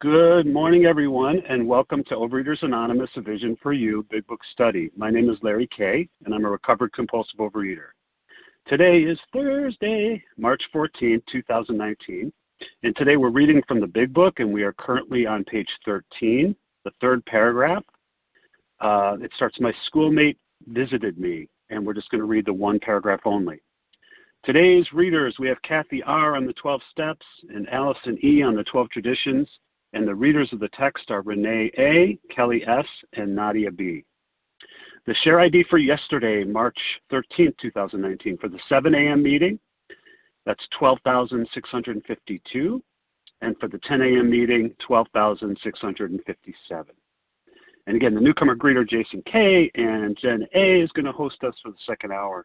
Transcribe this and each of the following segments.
Good morning, everyone, and welcome to Overeaters Anonymous, A Vision for You Big Book Study. My name is Larry Kay, and I'm a recovered compulsive overeater. Today is Thursday, March 14, 2019, and today we're reading from the Big Book, and we are currently on page 13, the third paragraph. Uh, it starts, My schoolmate visited me, and we're just going to read the one paragraph only. Today's readers, we have Kathy R. on the 12 Steps and Allison E. on the 12 Traditions and the readers of the text are Renee A., Kelly S., and Nadia B. The share ID for yesterday, March 13, 2019, for the 7 a.m. meeting, that's 12,652. And for the 10 a.m. meeting, 12,657. And again, the newcomer greeter, Jason K. and Jen A. is going to host us for the second hour.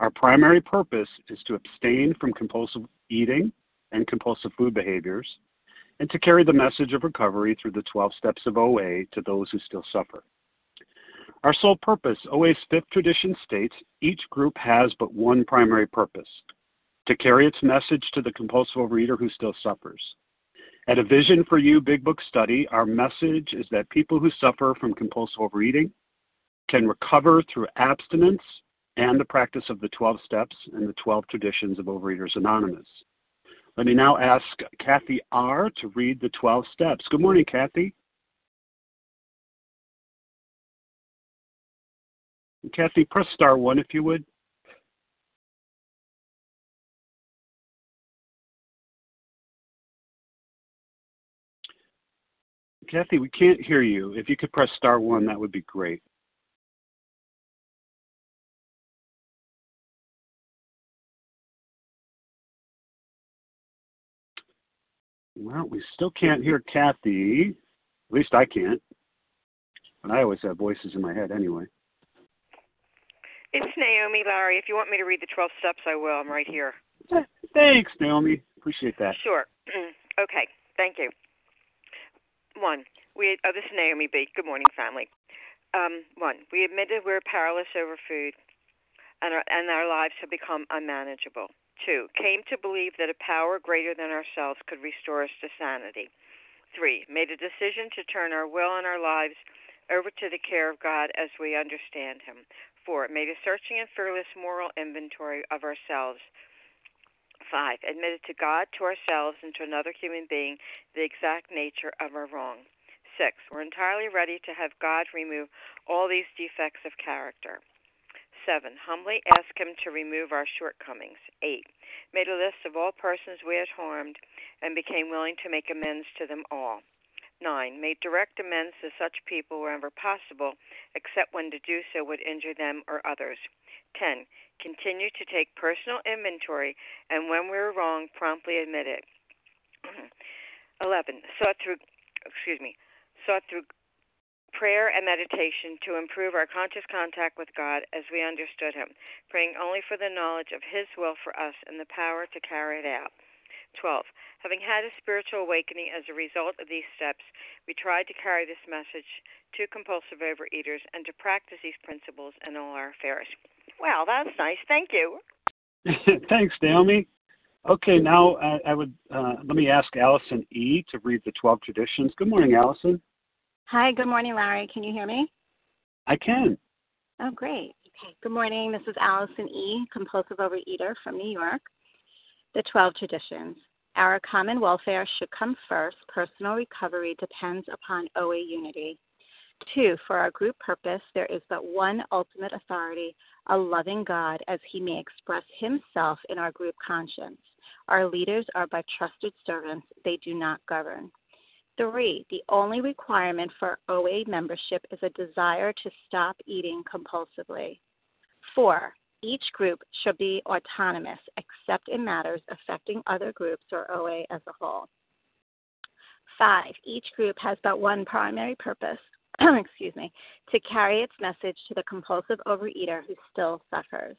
Our primary purpose is to abstain from compulsive eating and compulsive food behaviors, and to carry the message of recovery through the 12 steps of OA to those who still suffer. Our sole purpose, OA's fifth tradition states, each group has but one primary purpose to carry its message to the compulsive overeater who still suffers. At a Vision for You Big Book study, our message is that people who suffer from compulsive overeating can recover through abstinence and the practice of the 12 steps and the 12 traditions of Overeaters Anonymous. Let me now ask Kathy R. to read the 12 steps. Good morning, Kathy. Kathy, press star one if you would. Kathy, we can't hear you. If you could press star one, that would be great. Well, we still can't hear Kathy. At least I can't. But I always have voices in my head anyway. It's Naomi, Larry. If you want me to read the 12 steps, I will. I'm right here. Thanks, Naomi. Appreciate that. Sure. okay. Thank you. One, we. Oh, this is Naomi B. Good morning, family. Um, one, we admitted we're powerless over food, and our, and our lives have become unmanageable. Two, came to believe that a power greater than ourselves could restore us to sanity. Three, made a decision to turn our will and our lives over to the care of God as we understand Him. Four, made a searching and fearless moral inventory of ourselves. Five, admitted to God, to ourselves, and to another human being the exact nature of our wrong. Six, we're entirely ready to have God remove all these defects of character. 7. Humbly ask Him to remove our shortcomings. 8. Made a list of all persons we had harmed and became willing to make amends to them all. 9. Made direct amends to such people wherever possible, except when to do so would injure them or others. 10. Continue to take personal inventory and when we were wrong, promptly admit it. 11. Sought through, excuse me, sought through prayer and meditation to improve our conscious contact with God as we understood Him, praying only for the knowledge of His will for us and the power to carry it out. 12. Having had a spiritual awakening as a result of these steps, we tried to carry this message to compulsive overeaters and to practice these principles in all our affairs. Wow, that's nice. Thank you. Thanks, Naomi. Okay, now I, I would uh, let me ask Allison E. to read the 12 traditions. Good morning, Allison. Hi, good morning, Larry. Can you hear me? I can. Oh, great. Okay. Good morning. This is Allison E., compulsive overeater from New York. The 12 traditions. Our common welfare should come first. Personal recovery depends upon OA unity. Two, for our group purpose, there is but one ultimate authority, a loving God, as he may express himself in our group conscience. Our leaders are but trusted servants, they do not govern. Three, the only requirement for OA membership is a desire to stop eating compulsively. Four, each group should be autonomous except in matters affecting other groups or OA as a whole. Five, each group has but one primary purpose, excuse me, to carry its message to the compulsive overeater who still suffers.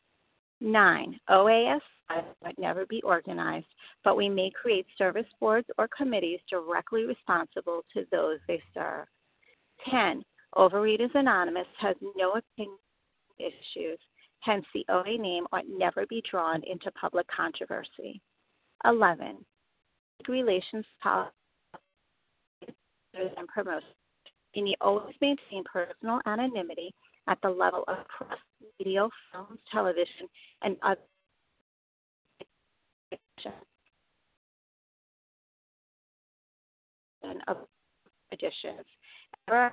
Nine, OAS might never be organized, but we may create service boards or committees directly responsible to those they serve. 10. Overeaters Anonymous has no opinion issues, hence, the OA name ought never be drawn into public controversy. 11. Relations policy and promotion. And you always maintain personal anonymity at the level of press, radio, films, television, and other of editions. Ever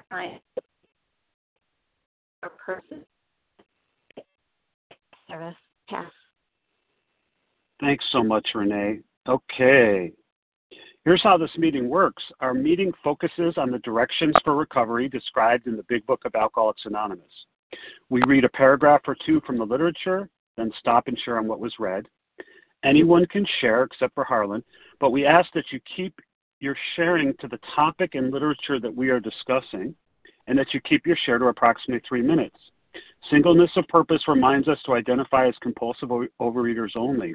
a person service pass. Thanks so much, Renee. Okay. Here's how this meeting works. Our meeting focuses on the directions for recovery described in the Big Book of Alcoholics Anonymous. We read a paragraph or two from the literature, then stop and share on what was read. Anyone can share except for Harlan, but we ask that you keep your sharing to the topic and literature that we are discussing, and that you keep your share to approximately three minutes. Singleness of purpose reminds us to identify as compulsive overeaters only.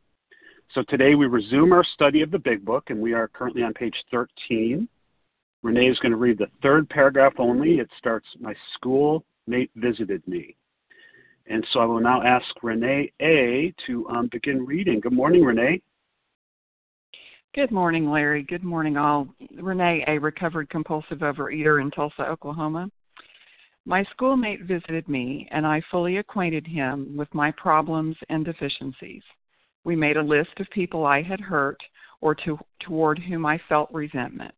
So today we resume our study of the Big Book, and we are currently on page 13. Renee is going to read the third paragraph only. It starts, My schoolmate visited me. And so I will now ask Renee A. to um, begin reading. Good morning, Renee. Good morning, Larry. Good morning, all. Renee A., recovered compulsive overeater in Tulsa, Oklahoma. My schoolmate visited me, and I fully acquainted him with my problems and deficiencies. We made a list of people I had hurt or to, toward whom I felt resentment.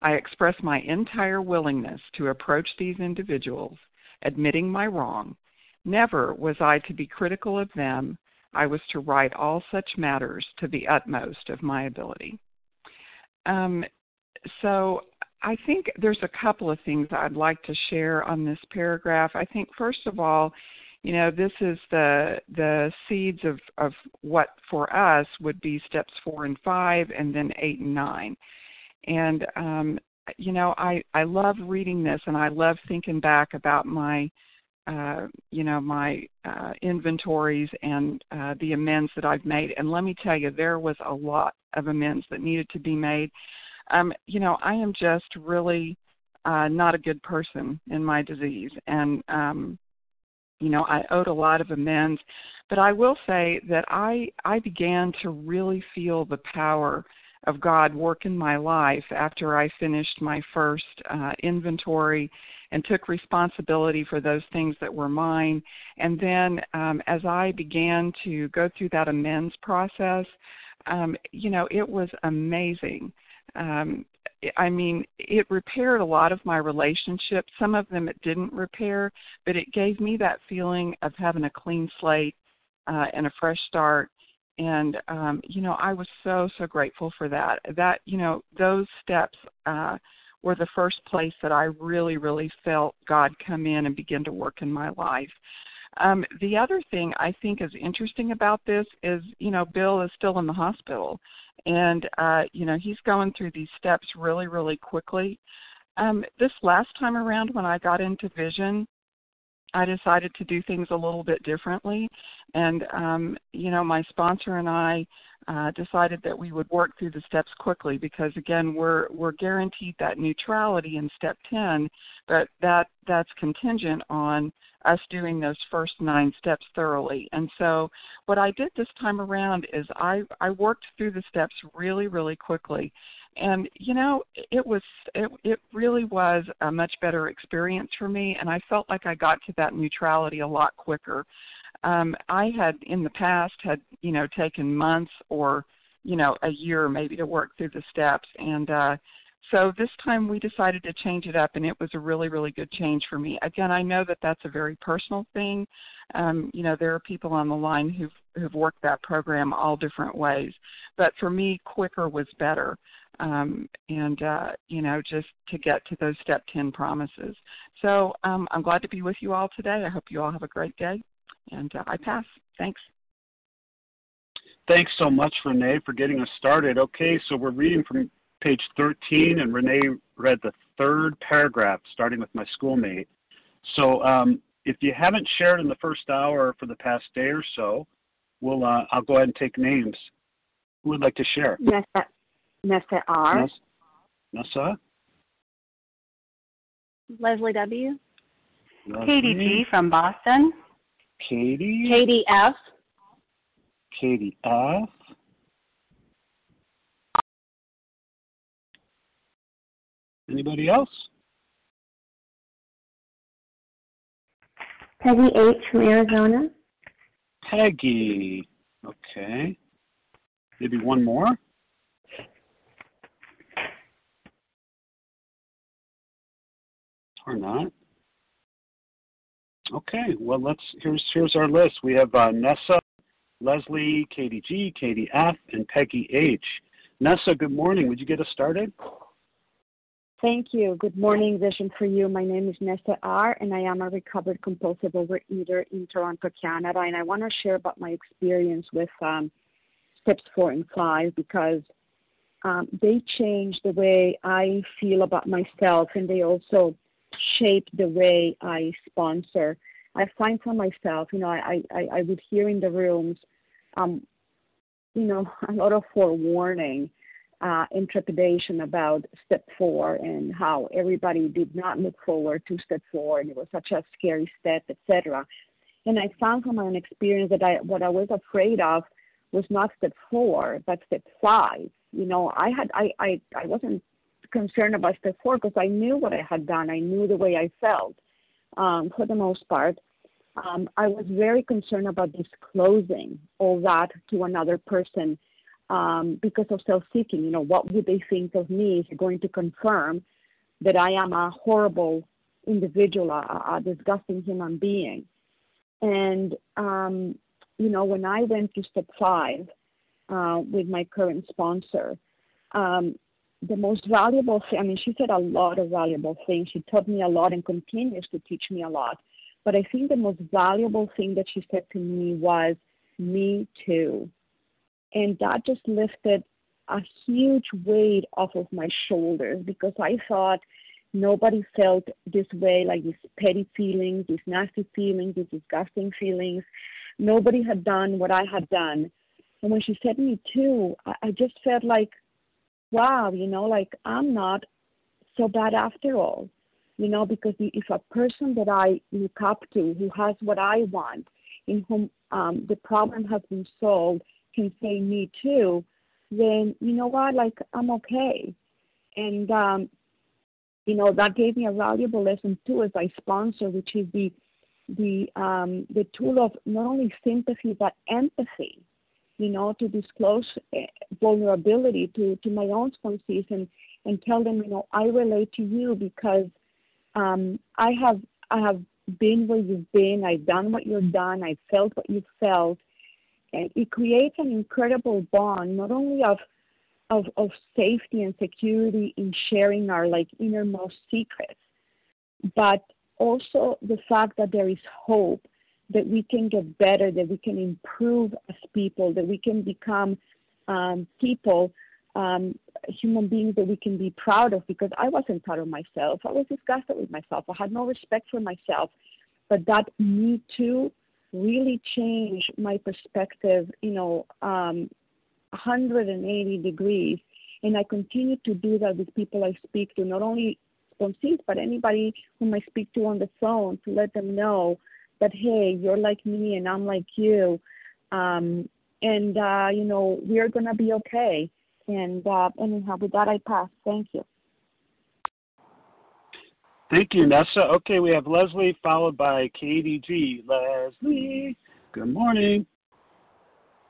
I expressed my entire willingness to approach these individuals, admitting my wrong. Never was I to be critical of them. I was to right all such matters to the utmost of my ability. Um, so I think there's a couple of things I'd like to share on this paragraph. I think, first of all, you know this is the the seeds of of what for us would be steps four and five and then eight and nine. And um you know i i love reading this and i love thinking back about my uh you know my uh inventories and uh the amends that i've made. And let me tell you there was a lot of amends that needed to be made. Um you know i am just really uh not a good person in my disease. And um you know i owed a lot of amends. But i will say that i i began to really feel the power of god work in my life after i finished my first uh, inventory and took responsibility for those things that were mine. And then um, as i began to go through that amends process um, you know it was amazing. Um, I mean, it repaired a lot of my relationships. Some of them it didn't repair, but it gave me that feeling of having a clean slate uh, and a fresh start. And um, you know, I was so so grateful for that. That you know, those steps uh, were the first place that I really really felt God come in and begin to work in my life. Um, the other thing I think is interesting about this is, you know, Bill is still in the hospital, and uh, you know he's going through these steps really, really quickly. Um, this last time around, when I got into vision, I decided to do things a little bit differently. And um, you know, my sponsor and I uh, decided that we would work through the steps quickly because again, we're we're guaranteed that neutrality in step 10, but that that's contingent on us doing those first nine steps thoroughly. And so, what I did this time around is I I worked through the steps really really quickly and you know it was it it really was a much better experience for me and i felt like i got to that neutrality a lot quicker um i had in the past had you know taken months or you know a year maybe to work through the steps. And uh so this time we decided to change it up and it was a really really good change for me. Again i know that that's a very personal thing. Um you know there are people on the line who've who've worked that program all different ways. But for me quicker was better. Um, and uh, you know just to get to those step 10 promises. So um, i'm glad to be with you all today. I hope you all have a great day and uh, i pass thanks thanks so much renee for getting us started okay so we're reading from page 13 and renee read the third paragraph starting with my schoolmate so um, if you haven't shared in the first hour for the past day or so we'll uh, i'll go ahead and take names who would like to share Nessa, Nessa R. Nessa. Leslie W. Leslie. Katie G. from Boston. Katie. Katie F. Katie F. Anybody else? Peggy H. from Arizona. Peggy. Okay. Maybe one more. or not. Okay, well let's here's here's our list. We have uh, Nessa, Leslie, Katie G, Katie F, and Peggy H. Nessa, good morning. Would you get us started? Thank you. Good morning, Vision for You. My name is Nessa R, and I am a recovered compulsive overeater in Toronto, Canada. And I want to share about my experience with um, steps four and five because um, they change the way I feel about myself, and they also shape the way I sponsor. I find for myself, you know, I, I, I would hear in the rooms, um, you know, a lot of forewarning uh, trepidation about step four and how everybody did not look forward to step four and it was such a scary step, etc. And I found from my own experience that I, what I was afraid of was not step four, but step five. You know, I had I I, I wasn't concerned about step four because I knew what I had done. I knew the way I felt um, for the most part. Um, I was very concerned about disclosing all that to another person um, because of self seeking. You know, what would they think of me if you're going to confirm that I am a horrible individual, a, a disgusting human being? And, um, you know, when I went to step five uh, with my current sponsor, um, the most valuable thing, I mean, she said a lot of valuable things. She taught me a lot and continues to teach me a lot. But I think the most valuable thing that she said to me was, me too. And that just lifted a huge weight off of my shoulders because I thought nobody felt this way, like these petty feelings, these nasty feelings, these disgusting feelings. Nobody had done what I had done. And when she said me too, I, I just felt like wow, you know, like I'm not so bad after all, you know, because if a person that I look up to who has what I want, in whom um, the problem has been solved, can say me too, then you know what, like I'm okay. And, um, you know, that gave me a valuable lesson too as I sponsor, which is the the um, the tool of not only sympathy but empathy you know, to disclose eh, vulnerability to, to my own sponsees and, and tell them, you know, I relate to you because um, I have I have been where you've been, I've done what you've done, I've felt what you've felt. And it creates an incredible bond, not only of of, of safety and security in sharing our like innermost secrets, but also the fact that there is hope that we can get better, that we can improve as people, that we can become um, people, um, human beings that we can be proud of because I wasn't proud of myself. I was disgusted with myself. I had no respect for myself. But that me too really changed my perspective, you know, um, 180 degrees. And I continue to do that with people I speak to, not only sponsees, but anybody whom I speak to on the phone to let them know that, hey, you're like me and I'm like you. Um, and, uh, you know, we're going to be okay. And uh, anyhow, with that, I pass. Thank you. Thank you, Nessa. Okay, we have Leslie followed by Katie G. Leslie, good morning.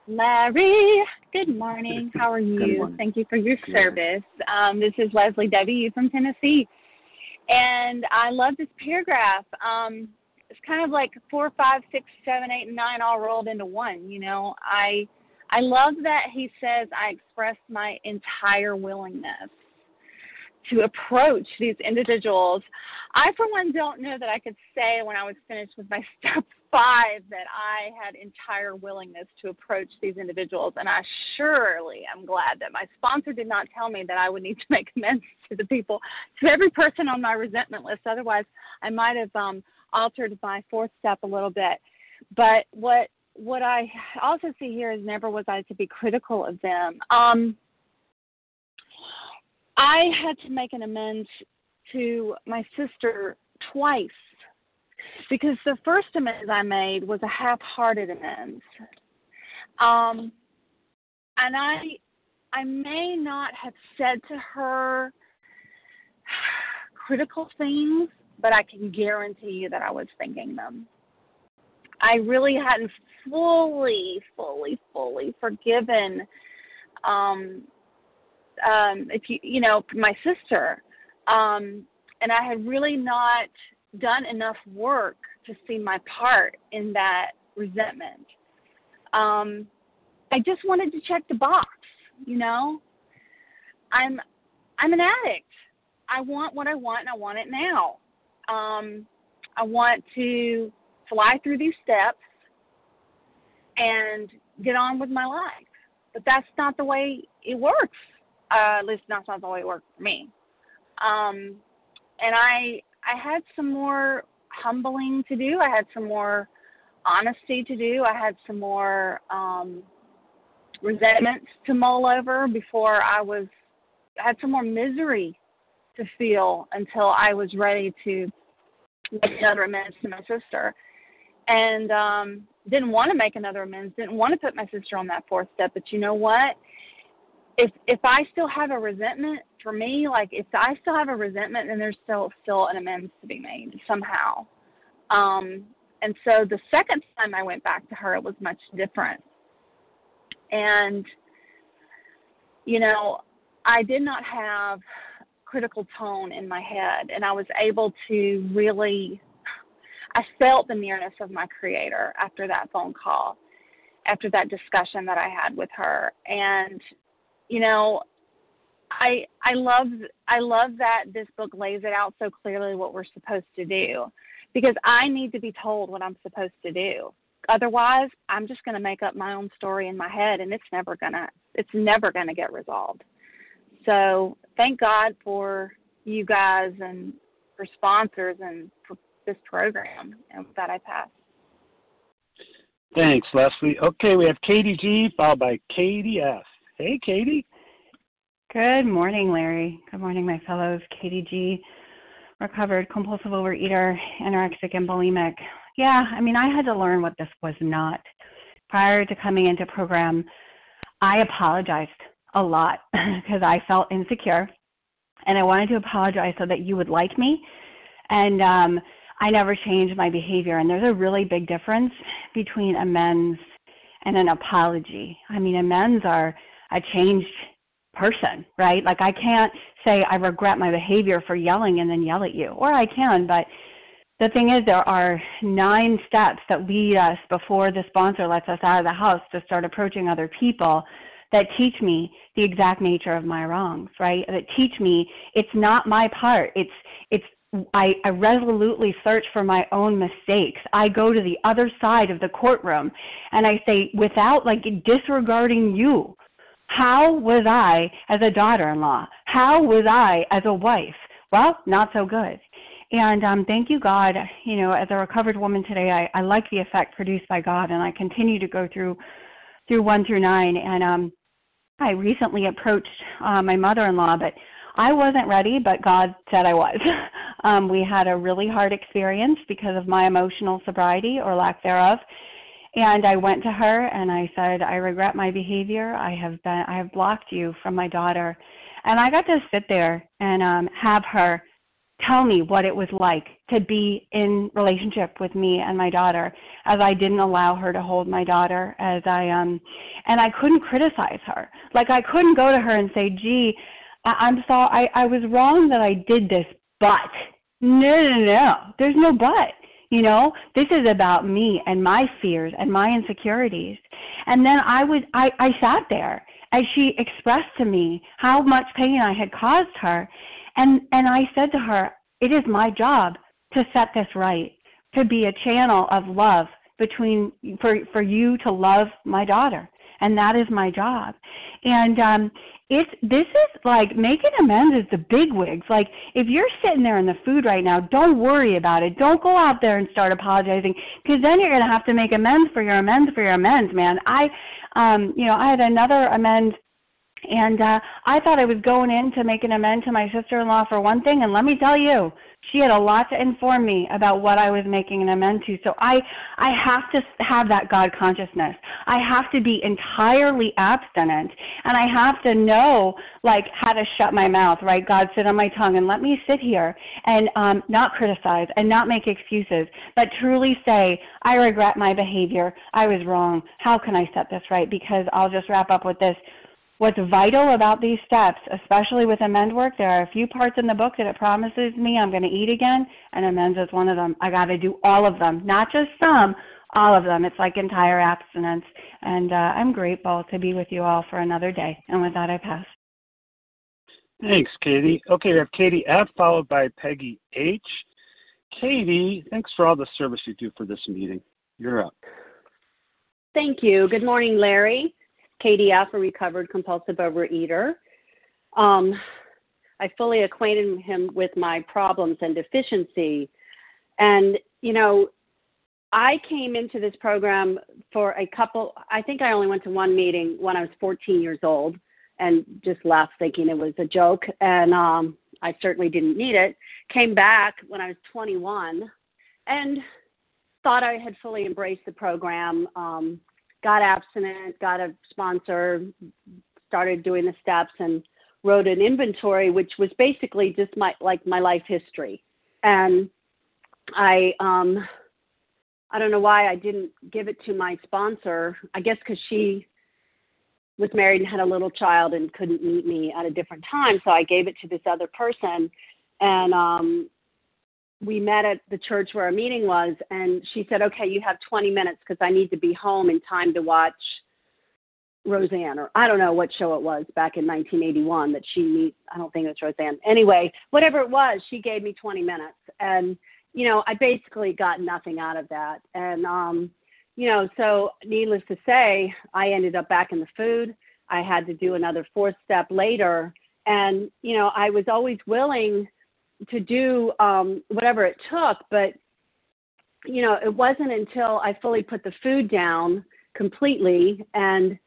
Larry, good morning. How are you? Thank you for your service. Um, this is Leslie W. from Tennessee. And I love this paragraph. Um, it's kind of like four, five, six, seven, eight, and nine all rolled into one. You know, I I love that he says I express my entire willingness to approach these individuals. I, for one, don't know that I could say when I was finished with my step five that I had entire willingness to approach these individuals. And I surely am glad that my sponsor did not tell me that I would need to make amends to the people, to every person on my resentment list. Otherwise, I might have um, altered my fourth step a little bit. But what what I also see here is never was I to be critical of them. Um, I had to make an amends to my sister twice because the first amends I made was a half-hearted amends. Um, and I I may not have said to her critical things, but I can guarantee you that I was thinking them. I really hadn't fully, fully, fully forgiven um, um, if you you know my sister, um, and I had really not done enough work to see my part in that resentment. Um, I just wanted to check the box, you know. I'm I'm an addict. I want what I want and I want it now. Um, I want to fly through these steps and get on with my life. But that's not the way it works uh, at least that's not the way it worked for me. Um, and I I had some more humbling to do. I had some more honesty to do. I had some more um, resentments to mull over before I was I had some more misery to feel until I was ready to make another amends to my sister. And um, didn't want to make another amends, didn't want to put my sister on that fourth step. But you know what? if if I still have a resentment for me, like if I still have a resentment, then there's still still an amends to be made somehow. Um, and so the second time I went back to her, it was much different. And you know, I did not have critical tone in my head, and I was able to really. I felt the nearness of my creator after that phone call, after that discussion that I had with her, and you know, I I love I love that this book lays it out so clearly what we're supposed to do because I need to be told what I'm supposed to do. Otherwise, I'm just going to make up my own story in my head and it's never to it's never going to get resolved. So, thank God for you guys and for sponsors and for this program. And with that I pass. Thanks, Leslie. Okay, we have Katie G followed by Katie F. Hey, Katie. Good morning, Larry. Good morning, my fellows. Katie G, recovered compulsive overeater, anorexic, and bulimic. Yeah, I mean, I had to learn what this was not. Prior to coming into program, I apologized a lot because I felt insecure, and I wanted to apologize so that you would like me. And um, I never changed my behavior. And there's a really big difference between amends and an apology. I mean, amends are a changed person, right? Like I can't say I regret my behavior for yelling and then yell at you, or I can, but the thing is there are nine steps that lead us before the sponsor lets us out of the house to start approaching other people that teach me the exact nature of my wrongs, right? That teach me it's not my part. It's it's I, I resolutely search for my own mistakes. I go to the other side of the courtroom and I say, without like disregarding you, how was I as a daughter in law? How was I as a wife? Well, not so good. And um, thank you, God. You know, as a recovered woman today, I, I like the effect produced by God, and I continue to go through through one through nine. And um, I recently approached uh, my mother-in-law, but I wasn't ready, but God said I was. um, we had a really hard experience because of my emotional sobriety or lack thereof. And I went to her and I said, I regret my behavior. I have been I have blocked you from my daughter. And I got to sit there and um have her tell me what it was like to be in relationship with me and my daughter as I didn't allow her to hold my daughter as I um and I couldn't criticize her. Like I couldn't go to her and say, "Gee, I- I'm sorry I I was wrong that I did this, but no, no, no. There's no but. You know, this is about me and my fears and my insecurities. And then I was I I sat there as she expressed to me how much pain I had caused her. And and I said to her, it is my job to set this right, to be a channel of love between for for you to love my daughter and that is my job and um it's this is like making amends is the big wigs. Like if you're sitting there in the food right now, don't worry about it. Don't go out there and start apologizing because then you're gonna have to make amends for your amends for your amends, man. I um you know, I had another amend and uh I thought I was going in to make an amend to my sister in law for one thing and let me tell you, she had a lot to inform me about what I was making an amend to. So I I have to have that God consciousness. I have to be entirely abstinent and I have to know like how to shut my mouth, right? God sit on my tongue and let me sit here and um not criticize and not make excuses, but truly say, I regret my behavior. I was wrong. How can I set this right? Because I'll just wrap up with this What's vital about these steps, especially with amend work, there are a few parts in the book that it promises me I'm going to eat again, and amends is one of them. I got to do all of them, not just some, all of them. It's like entire abstinence. And uh, I'm grateful to be with you all for another day. And with that, I pass. Thanks, Katie. Okay, we have Katie F, followed by Peggy H. Katie, thanks for all the service you do for this meeting. You're up. Thank you. Good morning, Larry. Katie F, a recovered compulsive overeater. Um, I fully acquainted him with my problems and deficiency. And, you know, I came into this program for a couple, I think I only went to one meeting when I was 14 years old and just left thinking it was a joke. And um, I certainly didn't need it. Came back when I was 21 and thought I had fully embraced the program. Um, got abstinent, got a sponsor, started doing the steps, and wrote an inventory, which was basically just my like my life history. And I um, I don't know why I didn't give it to my sponsor. I guess because she was married and had a little child and couldn't meet me at a different time, so I gave it to this other person. And um, we met at the church where our meeting was, and she said, "Okay, you have 20 minutes because I need to be home in time to watch Roseanne, or I don't know what show it was back in 1981 that she meet. I don't think it was Roseanne. Anyway, whatever it was, she gave me 20 minutes, and you know, I basically got nothing out of that, and um, you know, so needless to say, I ended up back in the food. I had to do another fourth step later, and you know, I was always willing to do um, whatever it took. But you know, it wasn't until I fully put the food down completely and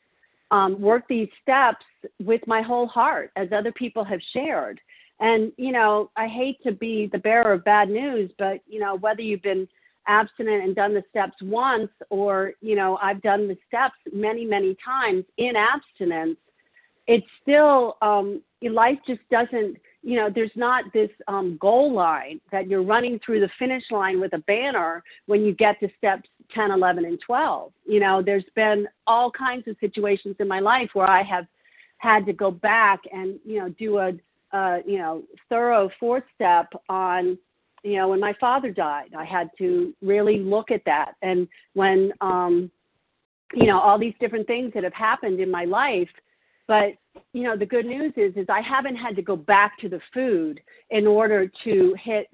um, worked these steps with my whole heart, as other people have shared. And you know, I hate to be the bearer of bad news, but you know, whether you've been abstinent and done the steps once or you know i've done the steps many many times in abstinence it's still um life just doesn't you know, there's not this um, goal line that you're running through the finish line with a banner when you get to steps 10, 11, and 12. You know, there's been all kinds of situations in my life where I have had to go back and, you know, do a, uh, you know, thorough fourth step on, you know, when my father died, I had to really look at that. And when, um, you know, all these different things that have happened in my life, but you know, the good news is is I haven't had to go back to the food in order to hit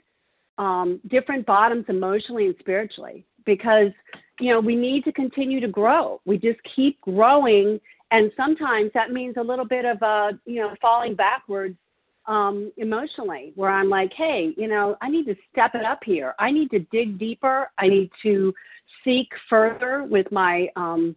um, different bottoms emotionally and spiritually because you know we need to continue to grow. We just keep growing, and sometimes that means a little bit of a you know falling backwards um, emotionally, where I'm like, hey, you know, I need to step it up here. I need to dig deeper. I need to seek further with my, um,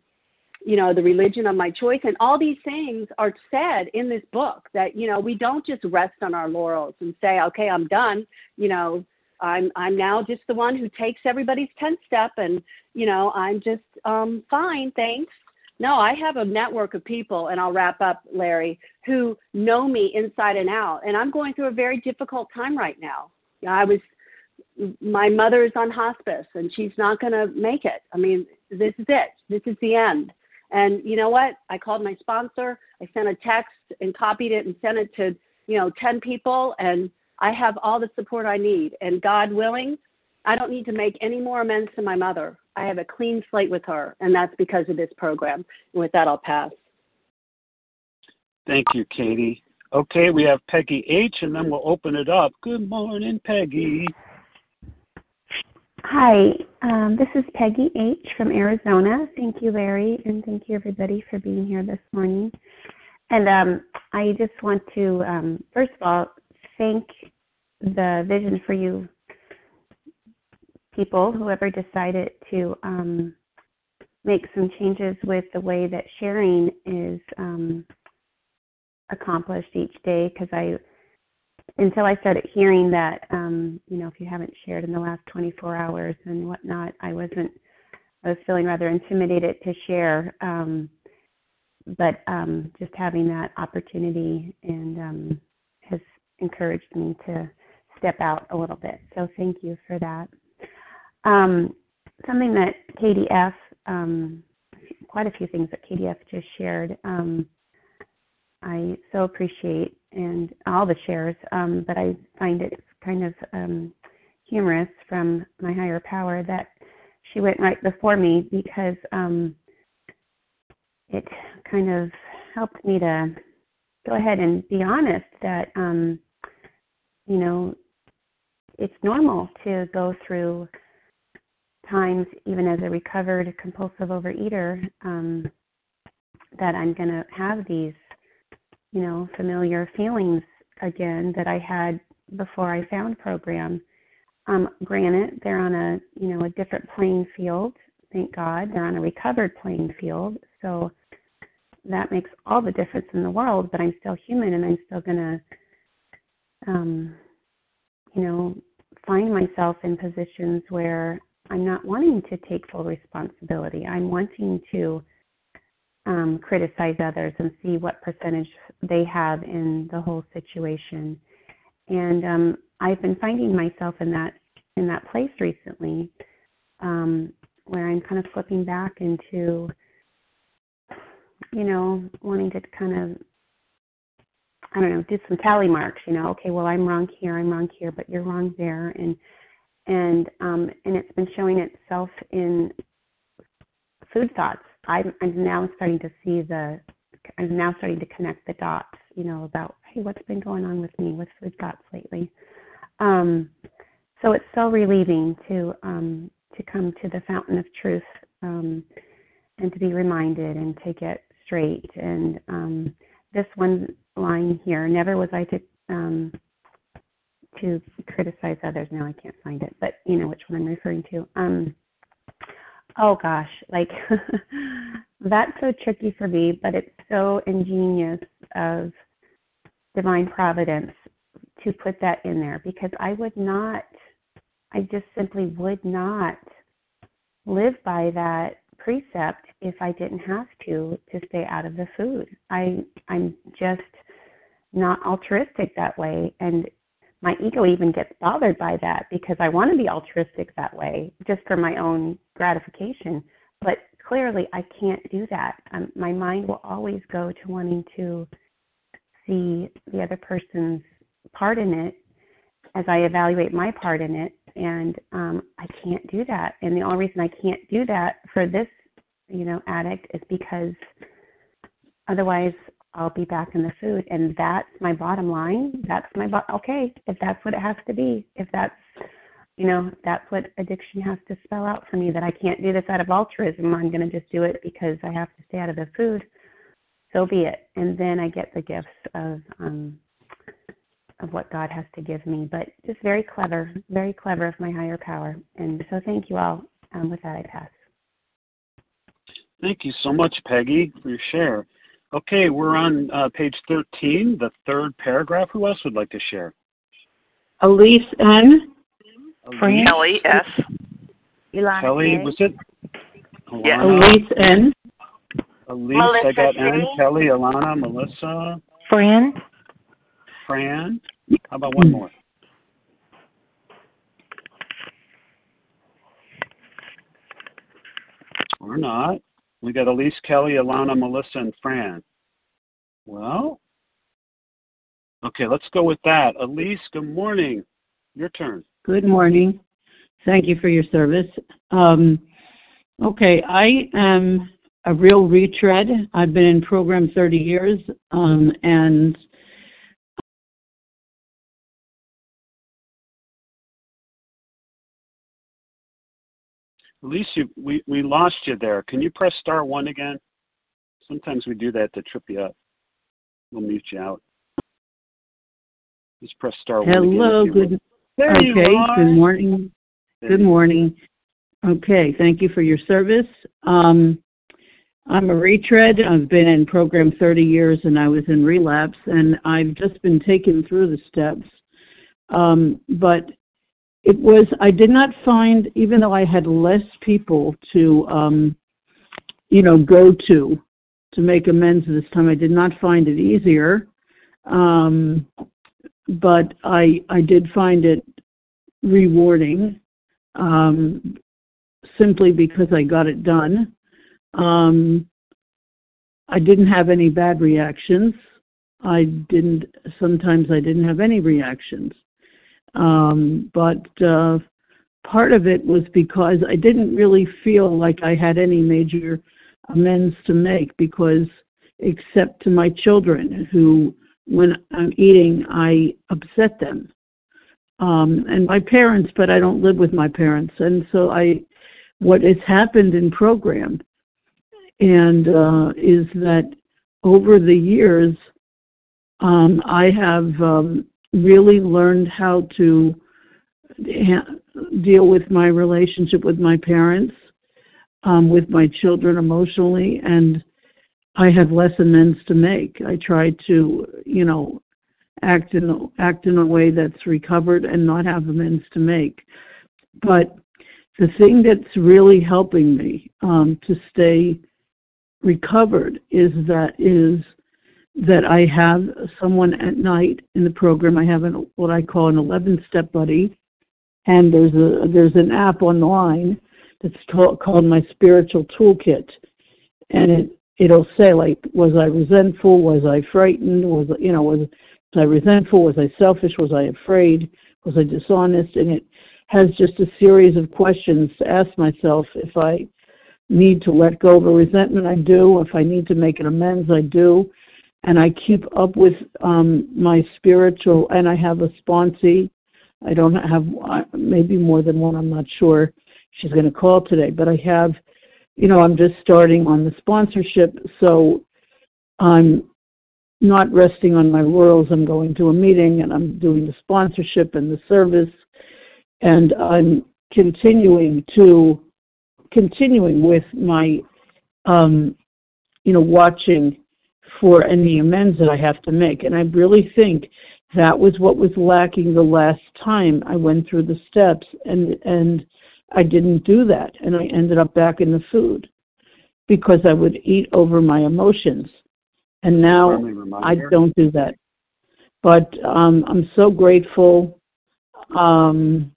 you know, the religion of my choice. And all these things are said in this book that, you know, we don't just rest on our laurels and say, okay, I'm done. You know, I'm I'm now just the one who takes everybody's 10th step and, you know, I'm just um fine, thanks. No, I have a network of people, and I'll wrap up, Larry, who know me inside and out. And I'm going through a very difficult time right now. I was, my mother is on hospice, and she's not going to make it. I mean, this is it. This is the end. And you know what? I called my sponsor. I sent a text and copied it and sent it to, you know, 10 people. And I have all the support I need. And God willing, I don't need to make any more amends to my mother. I have a clean slate with her, and that's because of this program. And with that, I'll pass. Thank you, Katie. Okay, we have Peggy H, and then we'll open it up. Good morning, Peggy. Hi, um, this is Peggy H from Arizona. Thank you, Larry, and thank you, everybody, for being here this morning. And um, I just want to, um, first of all, thank the Vision for You people, whoever decided to um, make some changes with the way that sharing is um, accomplished each day. Because I, until I started hearing that, um, you know, if you haven't shared in the last 24 hours and whatnot, I wasn't. I was feeling rather intimidated to share. Um, but um, just having that opportunity and um, has encouraged me to step out a little bit. So thank you for that. Um, something that Katie F, um, quite a few things that Katie F just shared, um, I so appreciate and all the shares, um, but I find it kind of um, humorous from my higher power that she went right before me because um, it kind of helped me to go ahead and be honest that um, you know it's normal to go through times, even as a recovered compulsive overeater, um, that I'm going to have these, you know, familiar feelings again that I had before I found program. Um, granted, they're on a, you know, a different playing field. Thank God, they're on a recovered playing field. So that makes all the difference in the world. But I'm still human, and I'm still to, um, you know, find myself in positions where I'm not wanting to take full responsibility. I'm wanting to um, criticize others and see what percentage they have in the whole situation. And um, I've been finding myself in that in that place recently, um, where I'm kind of flipping back into, you know, wanting to kind of I don't know, do some tally marks, you know, okay, well I'm wrong here, I'm wrong here, but you're wrong there and and um, and it's been showing itself in food thoughts. I'm, I'm now starting to see the, I'm now starting to connect the dots, you know, about hey, what's been going on with me with food thoughts lately. Um, so it's so relieving to um, to come to the fountain of truth um, and to be reminded and to get straight. And um, this one line here, never was I to um, to criticize others. Now I can't find it, but you know which one I'm referring to. Um, oh gosh, like that's so tricky for me, but it's so ingenious of divine providence to put that in there because I would not, I just simply would not live by that precept if I didn't have to to stay out of the food. I I'm just not altruistic that way and my ego even gets bothered by that because I want to be altruistic that way just for my own gratification. But clearly, I can't do that. Um, my mind will always go to wanting to see the other person's part in it as I evaluate my part in it. And um, I can't do that. And the only reason I can't do that for this, you know, addict is because otherwise I'll be back in the food. And that's my bottom line. That's my, bo- okay, if that's what it has to be, if that's, you know, that's what addiction has to spell out for me, that I can't do this out of altruism. I'm going to just do it because I have to stay out of the food. So be it. And then I get the gifts of, um, of what God has to give me, but just very clever, very clever of my higher power. And so thank you all. Um, with that, I pass. Thank you so much, Peggy, for your share. Okay, we're on uh, page 13, the third paragraph. Who else would like to share? Elise N. Elise, Kelly S. Ilana Kelly, K. was it? Yeah. Alana, Elise N. Elise, Melissa I got N, C. Kelly, Alana, Melissa, Fran. Fran. How about one more? Or not. We got Elise, Kelly, Alana, Melissa, and Fran. Well, okay, let's go with that. Elise, good morning. Your turn. Good morning. Thank you for your service. Um, okay, I am a real retread. I've been in program 30 years, um, and Elise, you, we, we lost you there. Can you press star one again? Sometimes we do that to trip you up. We'll mute you out. Just press star one again. hello, if you good. There Okay, good morning. Good morning. Okay, thank you for your service. Um, I'm a retread. I've been in program 30 years and I was in relapse and I've just been taken through the steps. Um, but it was, I did not find, even though I had less people to, um, you know, go to, to make amends this time, I did not find it easier. Um, but I, I did find it rewarding um, simply because I got it done. Um, I didn't have any bad reactions. I didn't, sometimes I didn't have any reactions. Um, but uh, part of it was because I didn't really feel like I had any major amends to make because, except to my children, who, when I'm eating, I upset them um, and my parents, but I don't live with my parents. And so I, what has happened in program, and uh, is that over the years, um, I have um, really learned how to ha- deal with my relationship with my parents, um, with my children emotionally, and I have less amends to make. I try to, you know, act in act in a way that's recovered and not have amends to make. But the thing that's really helping me um, to stay recovered is that is that I have someone at night in the program. I have an, what I call an 11 step buddy, and there's a there's an app online that's called, called my spiritual toolkit, and it it'll say like was I resentful, was I frightened, was you know was was I resentful? Was I selfish? Was I afraid? Was I dishonest? And it has just a series of questions to ask myself. If I need to let go of a resentment, I do. If I need to make an amends, I do. And I keep up with um, my spiritual, and I have a sponsee. I don't have uh, maybe more than one. I'm not sure. She's going to call today, but I have, you know, I'm just starting on the sponsorship, so I'm not resting on my laurels. I'm going to a meeting and I'm doing the sponsorship and the service, and I'm continuing to continuing with my, um, you know, watching for any amends that I have to make. And I really think that was what was lacking the last time I went through the steps, and and I didn't do that, and I ended up back in the food because I would eat over my emotions and now I don't do that. But um, I'm so grateful. Um,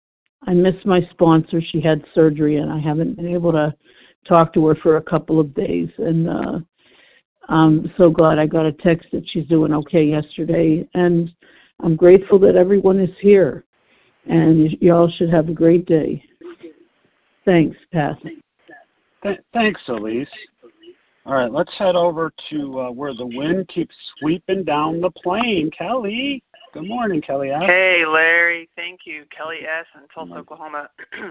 I miss my sponsor. She had surgery, and I haven't been able to talk to her for a couple of days. And uh, I'm so glad I got a text that she's doing okay yesterday. And I'm grateful that everyone is here. And y- y'all should have a great day. Thanks, Pat. Th- thanks, Elise. All right, let's head over to uh, where the wind keeps sweeping down the plain. Kelly, good morning, Kelly. F. Hey, Larry. Thank you. Kelly S. in Tulsa, Oklahoma.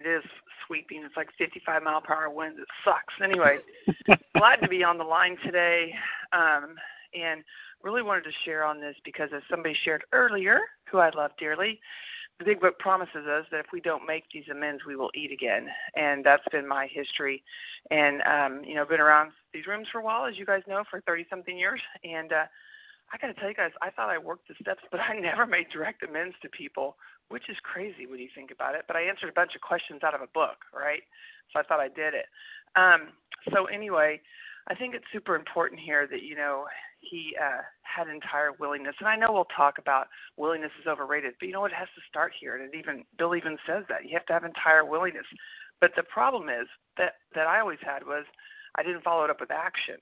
it is sweeping. It's like 55 mile per hour winds. It sucks. Anyway, glad to be on the line today. Um, and really wanted to share on this because, as somebody shared earlier, who I love dearly, the Big Book promises us that if we don't make these amends, we will eat again, and that's been my history. And um, you know, been around these rooms for a while, as you guys know, for thirty something years, and uh, I got to tell you guys, I thought I worked the steps, but I never made direct amends to people, which is crazy when you think about it. But I answered a bunch of questions out of a book, right? So I thought I did it. Um, so anyway, I think it's super important here that you know he uh, had entire willingness, and I know we'll talk about willingness is overrated, but you know what? it has to start here, and it even Bill even says that you have to have entire willingness. But the problem is that that I always had was I didn't follow it up with action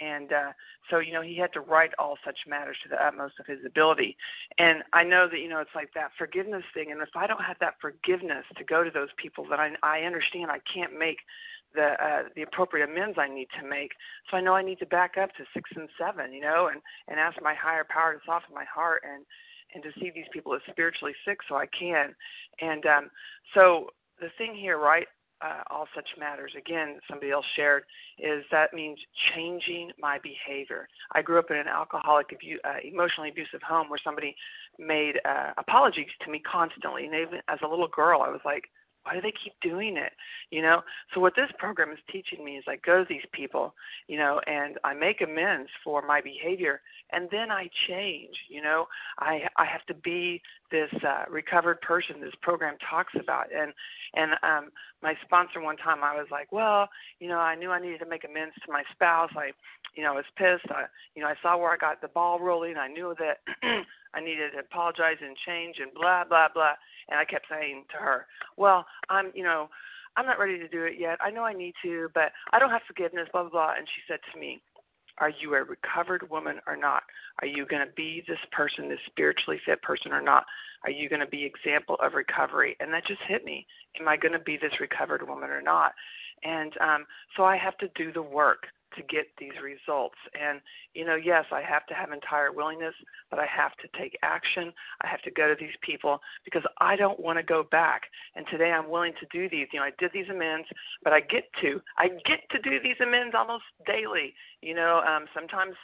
and uh, so you know he had to write all such matters to the utmost of his ability and i know that you know it's like that forgiveness thing and if i don't have that forgiveness to go to those people that i i understand i can't make the uh, the appropriate amends I need to make. So I know I need to back up to six and seven, you know, and and ask my higher power to soften my heart and and to see these people as spiritually sick so I can. And um, so the thing here, right? uh, all such matters, again, somebody else shared, is that means changing my behavior. I grew up in an alcoholic, abu- uh, emotionally abusive home where somebody made uh, apologies to me constantly. And even as a little girl, I was like, why do they keep doing it? You know? So what this program is teaching me is i go to these people you know and i make amends for my behavior and then i change you know? I i have to be this uh recovered person this program talks about and and um my sponsor one time i was like well you know i knew i needed to make amends to my spouse. I you know i was pissed. I you know i saw where i got the ball rolling. I knew that i needed to apologize and change and blah blah blah and I kept saying to her, "Well, I'm, you know, I'm not ready to do it yet. I know I need to, but I don't have forgiveness, blah blah blah." And she said to me, "Are you a recovered woman or not? Are you going to be this person, this spiritually fit person or not? Are you going to be example of recovery?" And that just hit me. Am I going to be this recovered woman or not? And um, so I have to do the work to get these results. And, you know, yes, I have to have entire willingness, but I have to take action. I have to go to these people because I don't want to go back. And today I'm willing to do these. You know, I did these amends, but I get to, I get to do these amends almost daily. You know, um, sometimes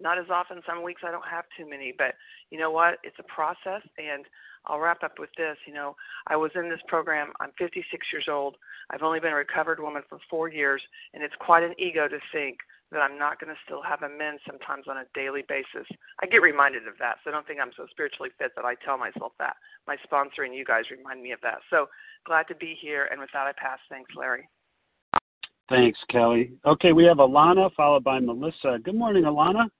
not as often. Some weeks I don't have too many, but you know what? It's a process, and I'll wrap up with this. You know, I was in this program. I'm 56 years old. I've only been a recovered woman for four years, and it's quite an ego to think that I'm not going to still have amends sometimes on a daily basis. I get reminded of that, so I don't think I'm so spiritually fit that I tell myself that. My sponsor and you guys remind me of that. So glad to be here, and with that, I pass. Thanks, Larry. Thanks, Kelly. Okay, we have Alana followed by Melissa. Good morning, Alana.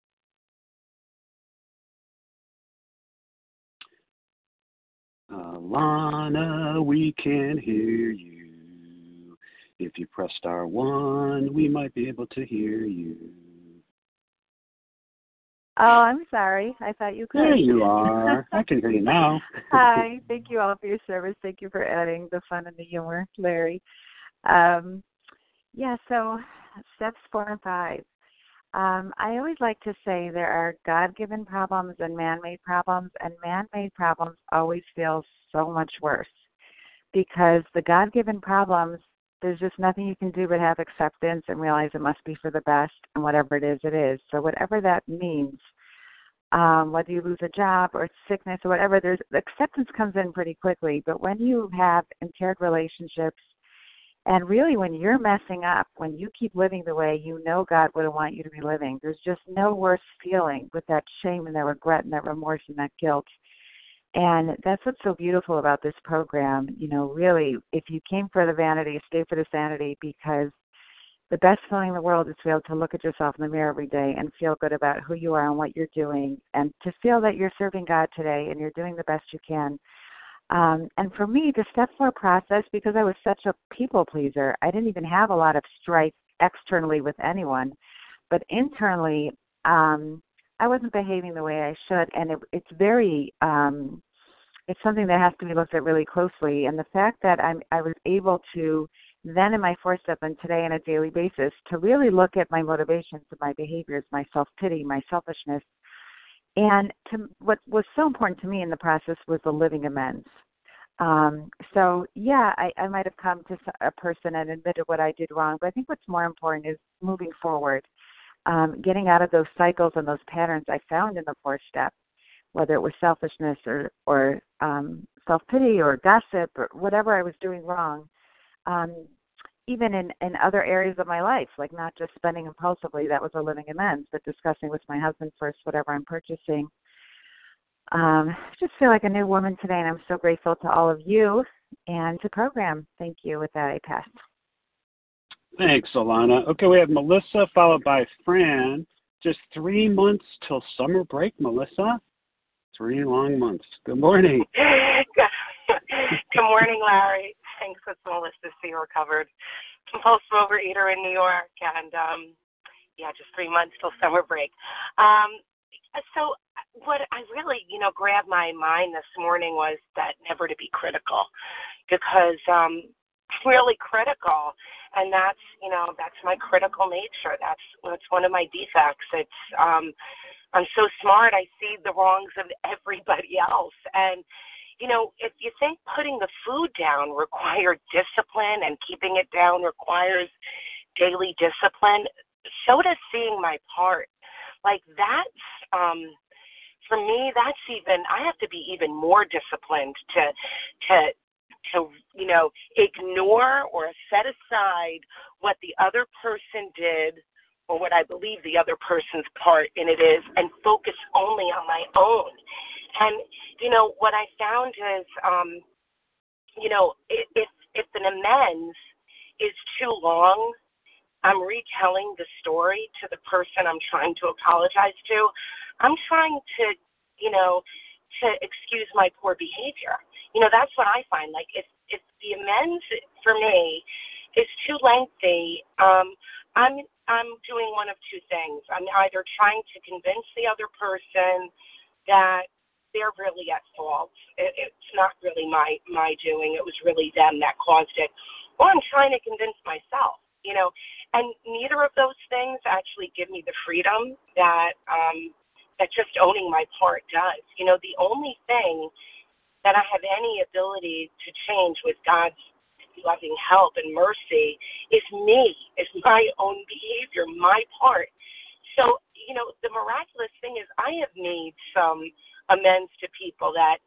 Alana, we can hear you. If you press star one, we might be able to hear you. Oh, I'm sorry. I thought you could. There you are. I can hear you now. Hi. Thank you all for your service. Thank you for adding the fun and the humor, Larry. Um, yeah, so steps four and five. Um, I always like to say there are God given problems and man made problems, and man made problems always feel so much worse because the God given problems, there's just nothing you can do but have acceptance and realize it must be for the best, and whatever it is, it is. So, whatever that means, um, whether you lose a job or sickness or whatever, there's acceptance comes in pretty quickly. But when you have impaired relationships, and really, when you're messing up, when you keep living the way you know God wouldn't want you to be living, there's just no worse feeling with that shame and that regret and that remorse and that guilt. And that's what's so beautiful about this program. You know, really, if you came for the vanity, stay for the sanity because the best feeling in the world is to be able to look at yourself in the mirror every day and feel good about who you are and what you're doing and to feel that you're serving God today and you're doing the best you can um, and for me, the step four process, because I was such a people pleaser, I didn't even have a lot of strife externally with anyone, but internally, um, I wasn't behaving the way I should, and it, it's very, um, it's something that has to be looked at really closely. And the fact that I'm, I was able to then in my four step and today on a daily basis to really look at my motivations and my behaviors, my self pity, my selfishness, and to, what was so important to me in the process was the living amends. Um, so yeah, I, I might have come to a person and admitted what I did wrong, but I think what's more important is moving forward. um, getting out of those cycles and those patterns I found in the fourth step, whether it was selfishness or or um, self pity or gossip or whatever I was doing wrong. Um, even in in other areas of my life, like not just spending impulsively, that was a living amends, but discussing with my husband first whatever I'm purchasing. Um, I just feel like a new woman today, and I'm so grateful to all of you and to program. Thank you. With that, I pass. Thanks, Alana. Okay, we have Melissa followed by Fran. Just three months till summer break, Melissa. Three long months. Good morning. Good morning, Larry. Thanks. It's Melissa C. Recovered compulsive overeater in New York, and um, yeah, just three months till summer break. Um, so, what I really, you know, grabbed my mind this morning was that never to be critical, because um, really critical, and that's, you know, that's my critical nature. That's that's one of my defects. It's um, I'm so smart. I see the wrongs of everybody else, and you know, if you think putting the food down required discipline and keeping it down requires daily discipline, so does seeing my part. Like that's um for me that's even I have to be even more disciplined to to to you know ignore or set aside what the other person did or what I believe the other person's part in it is and focus only on my own and you know what I found is, um, you know, if if an amends is too long, I'm retelling the story to the person I'm trying to apologize to. I'm trying to, you know, to excuse my poor behavior. You know, that's what I find. Like if if the amends for me is too lengthy, um, I'm I'm doing one of two things. I'm either trying to convince the other person that they're really at fault. It, it's not really my my doing. It was really them that caused it. Or I'm trying to convince myself, you know. And neither of those things actually give me the freedom that um, that just owning my part does. You know, the only thing that I have any ability to change with God's loving help and mercy is me, is my own behavior, my part. So, you know, the miraculous thing is I have made some amends to people that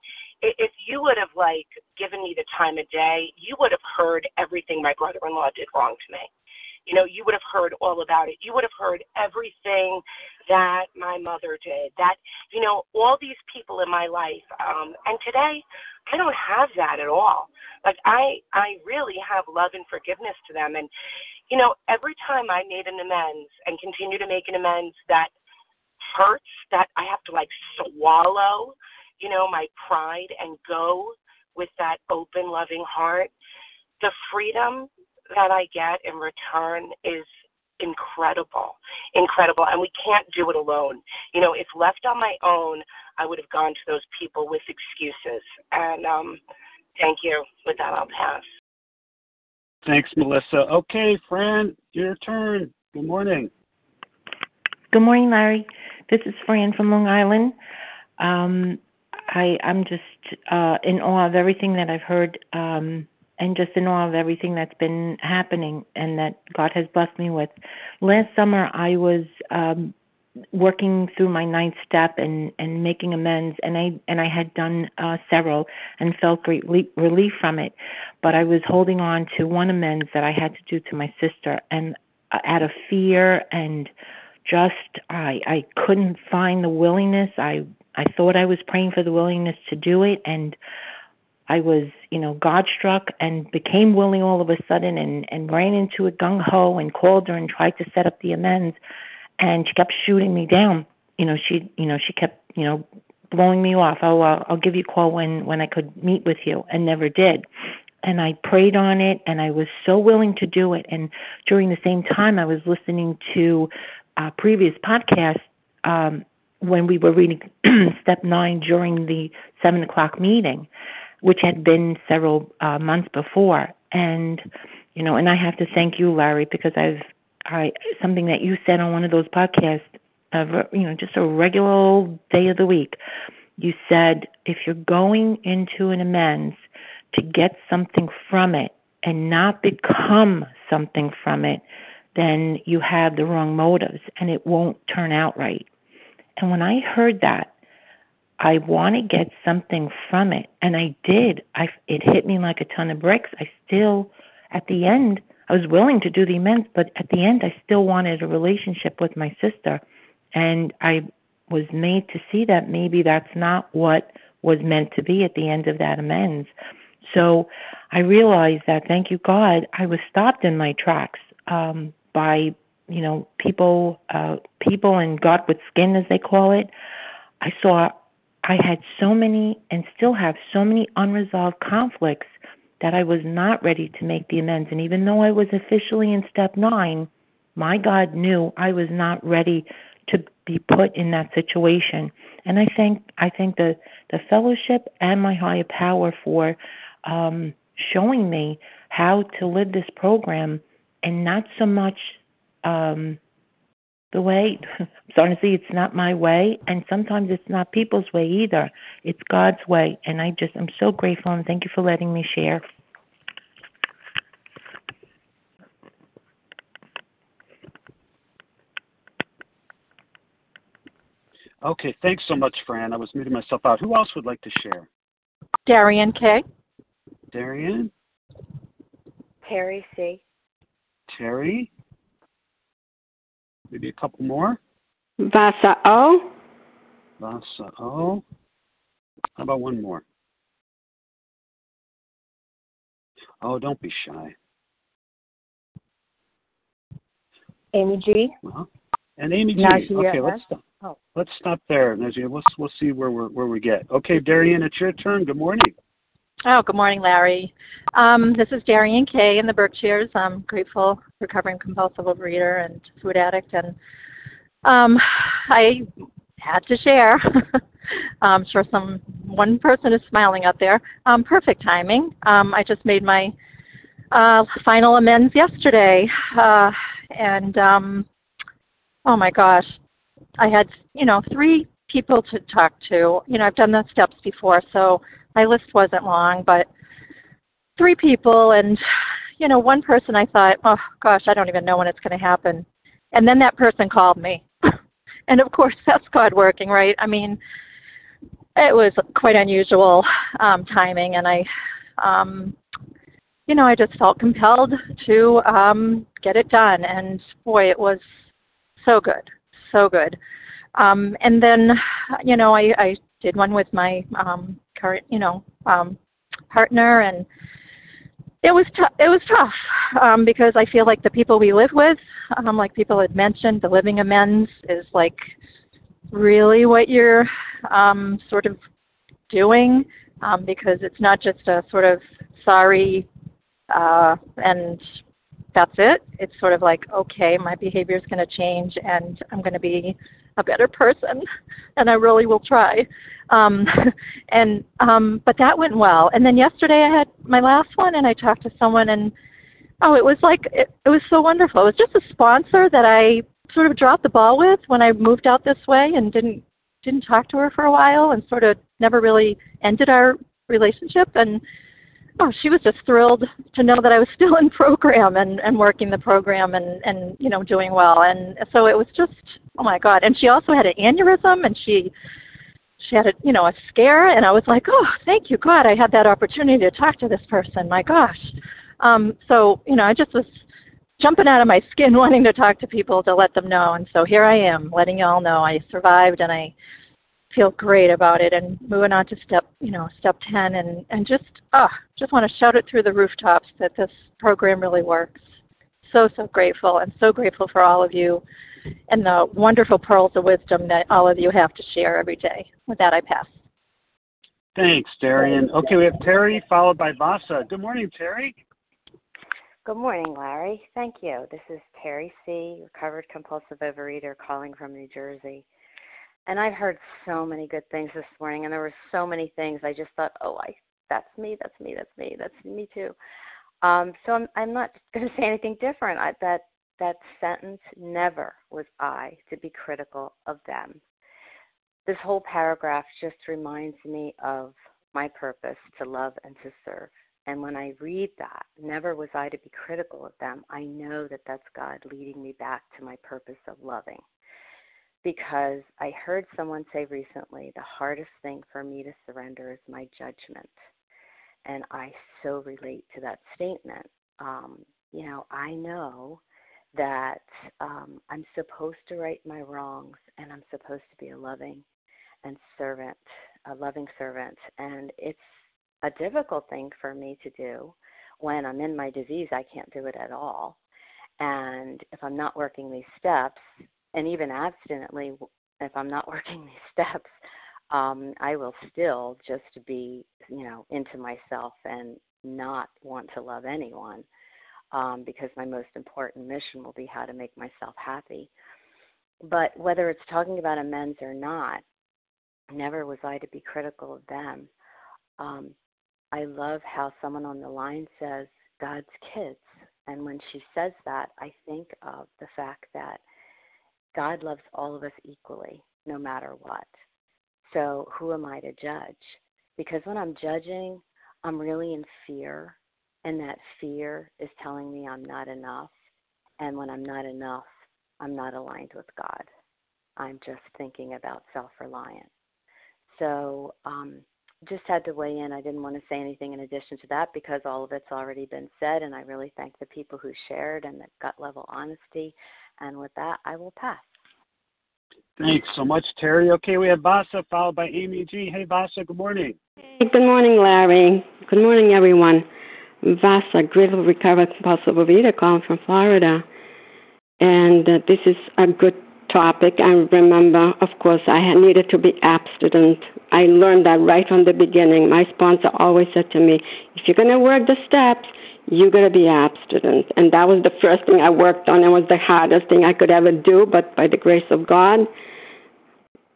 if you would have like given me the time of day, you would have heard everything my brother-in-law did wrong to me. You know, you would have heard all about it. You would have heard everything that my mother did. That you know, all these people in my life. Um, and today, I don't have that at all. Like I, I really have love and forgiveness to them. And you know, every time I made an amends and continue to make an amends, that hurts that I have to like swallow, you know, my pride and go with that open, loving heart. The freedom that I get in return is incredible, incredible. And we can't do it alone. You know, if left on my own, I would have gone to those people with excuses. And um, thank you. With that, I'll pass. Thanks, Melissa. Okay, Fran, your turn. Good morning. Good morning, Larry. This is Fran from Long Island. Um, I, I'm just uh, in awe of everything that I've heard um, and just in awe of everything that's been happening and that God has blessed me with. Last summer, I was um, working through my ninth step and and making amends and i and i had done uh several and felt great relief from it but i was holding on to one amends that i had to do to my sister and uh, out of fear and just I I couldn't find the willingness. I I thought I was praying for the willingness to do it and I was, you know, God struck and became willing all of a sudden and and ran into it gung ho and called her and tried to set up the amends and she kept shooting me down. You know, she you know, she kept, you know, blowing me off. Oh, I'll, I'll give you a call when when I could meet with you and never did. And I prayed on it and I was so willing to do it. And during the same time, I was listening to uh, previous podcast um, when we were reading step nine during the seven o'clock meeting, which had been several uh, months before. And you know, and I have to thank you, Larry, because I've I something that you said on one of those podcasts, you know, just a regular old day of the week. You said if you're going into an amends to get something from it and not become something from it, then you have the wrong motives and it won't turn out right. And when I heard that, I want to get something from it, and I did. I it hit me like a ton of bricks. I still, at the end, I was willing to do the amends, but at the end, I still wanted a relationship with my sister, and I was made to see that maybe that's not what was meant to be at the end of that amends. So I realized that, thank you God, I was stopped in my tracks um, by you know people, uh, people in God with skin, as they call it. I saw I had so many and still have so many unresolved conflicts that I was not ready to make the amends. And even though I was officially in step nine, my God knew I was not ready to be put in that situation. And I thank I thank the the fellowship and my higher power for um, showing me how to live this program and not so much um, the way. I'm starting to see it's not my way, and sometimes it's not people's way either. It's God's way, and I just I'm so grateful and thank you for letting me share. Okay, thanks so much, Fran. I was muting myself out. Who else would like to share? Darian K. Darian? Terry C. Terry? Maybe a couple more? Vasa O. Vasa O. How about one more? Oh, don't be shy. Amy G. Well, and Amy G. Najia Okay, let's stop. Oh. Let's stop there, Najia. We'll we'll see where we where we get. Okay, Darian, it's your turn. Good morning. Oh, good morning, Larry. Um, this is Darian Kay in the Berkshires. I'm grateful, recovering compulsive overeater and food addict, and um, I had to share. I'm sure some one person is smiling out there. Um, perfect timing. Um, I just made my uh, final amends yesterday, uh, and um, oh my gosh, I had you know three people to talk to. You know, I've done the steps before, so my list wasn't long, but three people and you know, one person I thought, oh gosh, I don't even know when it's going to happen. And then that person called me. and of course, that's God working, right? I mean, it was quite unusual um timing and I um you know, I just felt compelled to um get it done and boy, it was so good. So good. Um and then you know, I I did one with my um you know, um, partner, and it was tough. It was tough um, because I feel like the people we live with, um, like people had mentioned, the living amends is like really what you're um, sort of doing um, because it's not just a sort of sorry uh, and that's it. It's sort of like, okay, my behavior is going to change and I'm going to be a better person and I really will try. Um, and um, but that went well. And then yesterday I had my last one and I talked to someone and oh, it was like it, it was so wonderful. It was just a sponsor that I sort of dropped the ball with when I moved out this way and didn't didn't talk to her for a while and sort of never really ended our relationship and oh she was just thrilled to know that I was still in program and and working the program and and you know doing well. And so it was just oh my god. And she also had an aneurysm and she she had a you know a scare. And I was like oh thank you God I had that opportunity to talk to this person. My gosh. Um so you know I just was jumping out of my skin wanting to talk to people to let them know. And so here I am letting y'all know I survived and I feel great about it and moving on to step you know step 10 and and just ah oh, just want to shout it through the rooftops that this program really works so so grateful and so grateful for all of you and the wonderful pearls of wisdom that all of you have to share every day with that i pass thanks darian okay we have terry followed by vasa good morning terry Good morning, Larry. Thank you. This is Terry C., recovered compulsive overeater calling from New Jersey. And I've heard so many good things this morning, and there were so many things I just thought, oh, I that's me, that's me, that's me, that's me too. Um, so I'm I'm not going to say anything different. I, that that sentence never was I to be critical of them. This whole paragraph just reminds me of my purpose to love and to serve. And when I read that, never was I to be critical of them, I know that that's God leading me back to my purpose of loving. Because I heard someone say recently, the hardest thing for me to surrender is my judgment. And I so relate to that statement. Um, you know, I know that um, I'm supposed to right my wrongs and I'm supposed to be a loving and servant, a loving servant. And it's a difficult thing for me to do when I'm in my disease. I can't do it at all. And if I'm not working these steps, and even abstinently, if I'm not working these steps, um, I will still just be, you know, into myself and not want to love anyone um, because my most important mission will be how to make myself happy. But whether it's talking about amends or not, never was I to be critical of them. Um, I love how someone on the line says God's kids. And when she says that, I think of the fact that God loves all of us equally, no matter what. So who am I to judge? Because when I'm judging, I'm really in fear and that fear is telling me I'm not enough. And when I'm not enough, I'm not aligned with God. I'm just thinking about self reliance. So, um, just had to weigh in. I didn't want to say anything in addition to that because all of it's already been said, and I really thank the people who shared and the gut level honesty. And with that, I will pass. Thanks so much, Terry. Okay, we have Vasa followed by Amy G. Hey, Vasa, good morning. Hey, good morning, Larry. Good morning, everyone. Vasa, grateful recovered compulsive overeater calling from Florida. And uh, this is a good topic. I remember, of course, I needed to be abstinent. I learned that right from the beginning. My sponsor always said to me, if you're going to work the steps, you're going to be abstinent. And that was the first thing I worked on. It was the hardest thing I could ever do, but by the grace of God,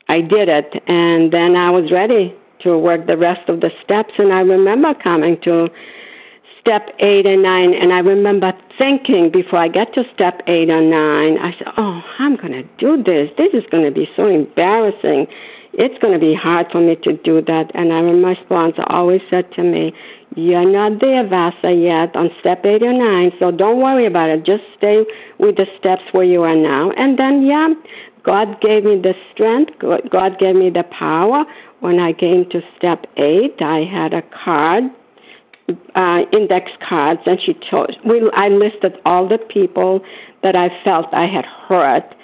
I did it. And then I was ready to work the rest of the steps. And I remember coming to step eight and nine, and I remember thinking before I get to step eight or nine, I said, "Oh, I'm going to do this. This is going to be so embarrassing. It's going to be hard for me to do that." And I remember my sponsor always said to me, "You're not there, Vasa, yet on step eight or nine, so don't worry about it. Just stay with the steps where you are now." And then, yeah, God gave me the strength. God gave me the power. When I came to step eight, I had a card uh, index cards, and she told we. I listed all the people that I felt I had hurt,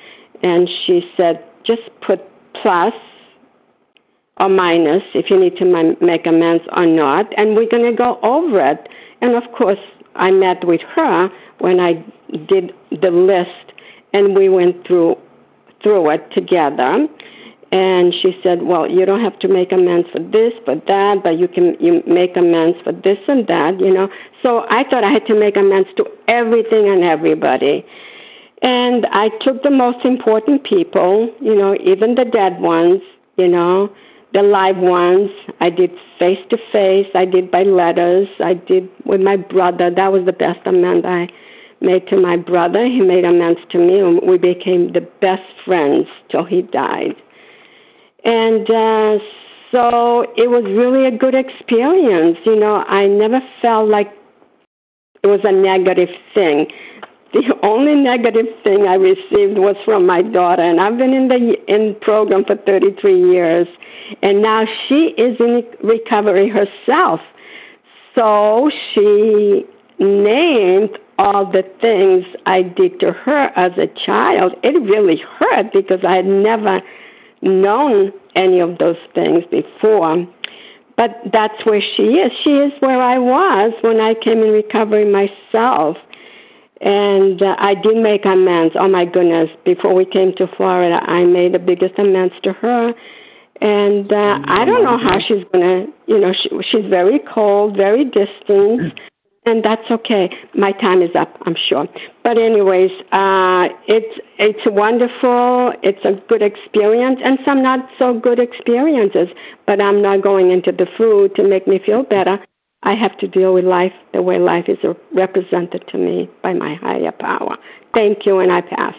and she said just put plus or minus if you need to make amends or not, and we're going to go over it. And of course, I met with her when I did the list, and we went through through it together. And she said, "Well, you don't have to make amends for this, for that, but you can you make amends for this and that, you know." So I thought I had to make amends to everything and everybody. And I took the most important people, you know, even the dead ones, you know, the live ones. I did face to face. I did by letters. I did with my brother. That was the best amend I made to my brother. He made amends to me, and we became the best friends till he died. And uh, so it was really a good experience. You know, I never felt like it was a negative thing. The only negative thing I received was from my daughter, and I've been in the in program for 33 years, and now she is in recovery herself. So she named all the things I did to her as a child. It really hurt because I had never known any of those things before. But that's where she is. She is where I was when I came in recovery myself. And uh, I did make amends. Oh my goodness. Before we came to Florida, I made the biggest amends to her. And uh, I don't know how she's going to, you know, she, she's very cold, very distant and that's okay. My time is up, I'm sure. But anyways, uh, it's it's wonderful. It's a good experience, and some not so good experiences. But I'm not going into the food to make me feel better. I have to deal with life the way life is represented to me by my higher power. Thank you, and I pass.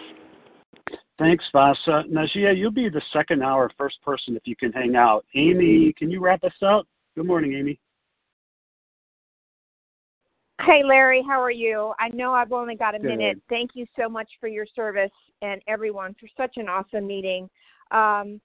Thanks, Vasa. Najia, you'll be the second hour first person if you can hang out. Amy, can you wrap us up? Good morning, Amy. Hey, Larry, how are you? I know I've only got a Good. minute. Thank you so much for your service and everyone for such an awesome meeting. Um,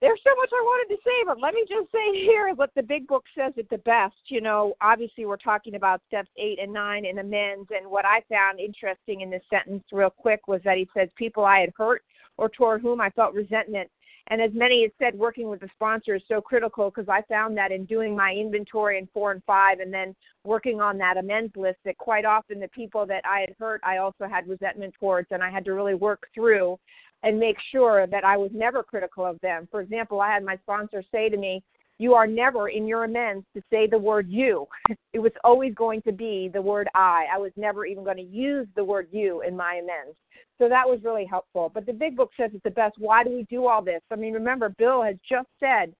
there's so much I wanted to say, but let me just say here what the big book says at the best. You know, obviously we're talking about steps eight and nine in amends, and what I found interesting in this sentence, real quick, was that he says people I had hurt or toward whom I felt resentment. And as many had said, working with the sponsor is so critical because I found that in doing my inventory in four and five, and then working on that amends list, that quite often the people that I had hurt, I also had resentment towards, and I had to really work through and make sure that I was never critical of them. For example, I had my sponsor say to me, You are never in your amends to say the word you. It was always going to be the word I. I was never even going to use the word you in my amends. So that was really helpful. But the big book says it's the best. Why do we do all this? I mean, remember, Bill has just said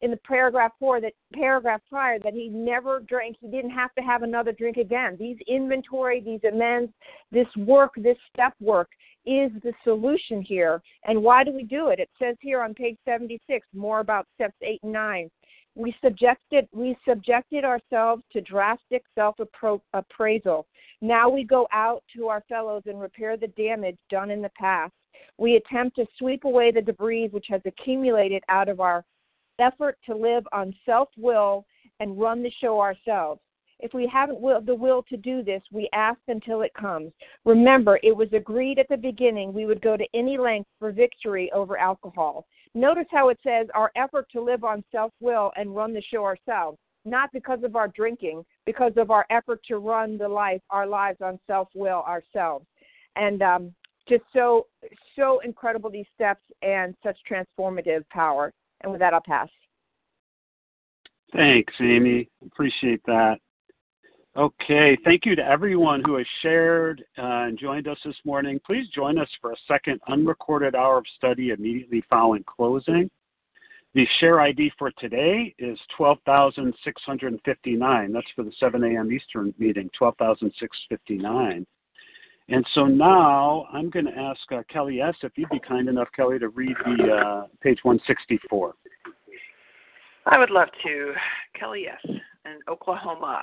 in the paragraph four that paragraph prior that he never drank he didn't have to have another drink again these inventory these amends this work this step work is the solution here and why do we do it it says here on page 76 more about steps 8 and 9 we subjected we subjected ourselves to drastic self appraisal now we go out to our fellows and repair the damage done in the past we attempt to sweep away the debris which has accumulated out of our effort to live on self will and run the show ourselves. If we haven't will, the will to do this, we ask until it comes. Remember, it was agreed at the beginning we would go to any length for victory over alcohol. Notice how it says our effort to live on self will and run the show ourselves, not because of our drinking, because of our effort to run the life, our lives on self will ourselves. And um, just so so incredible these steps and such transformative power. And with that, I'll pass. Thanks, Amy. Appreciate that. Okay, thank you to everyone who has shared uh, and joined us this morning. Please join us for a second unrecorded hour of study immediately following closing. The share ID for today is 12,659. That's for the 7 a.m. Eastern meeting, 12,659. And so now I'm going to ask uh, Kelly S. if you'd be kind enough, Kelly, to read the uh, page 164. I would love to. Kelly S. in Oklahoma.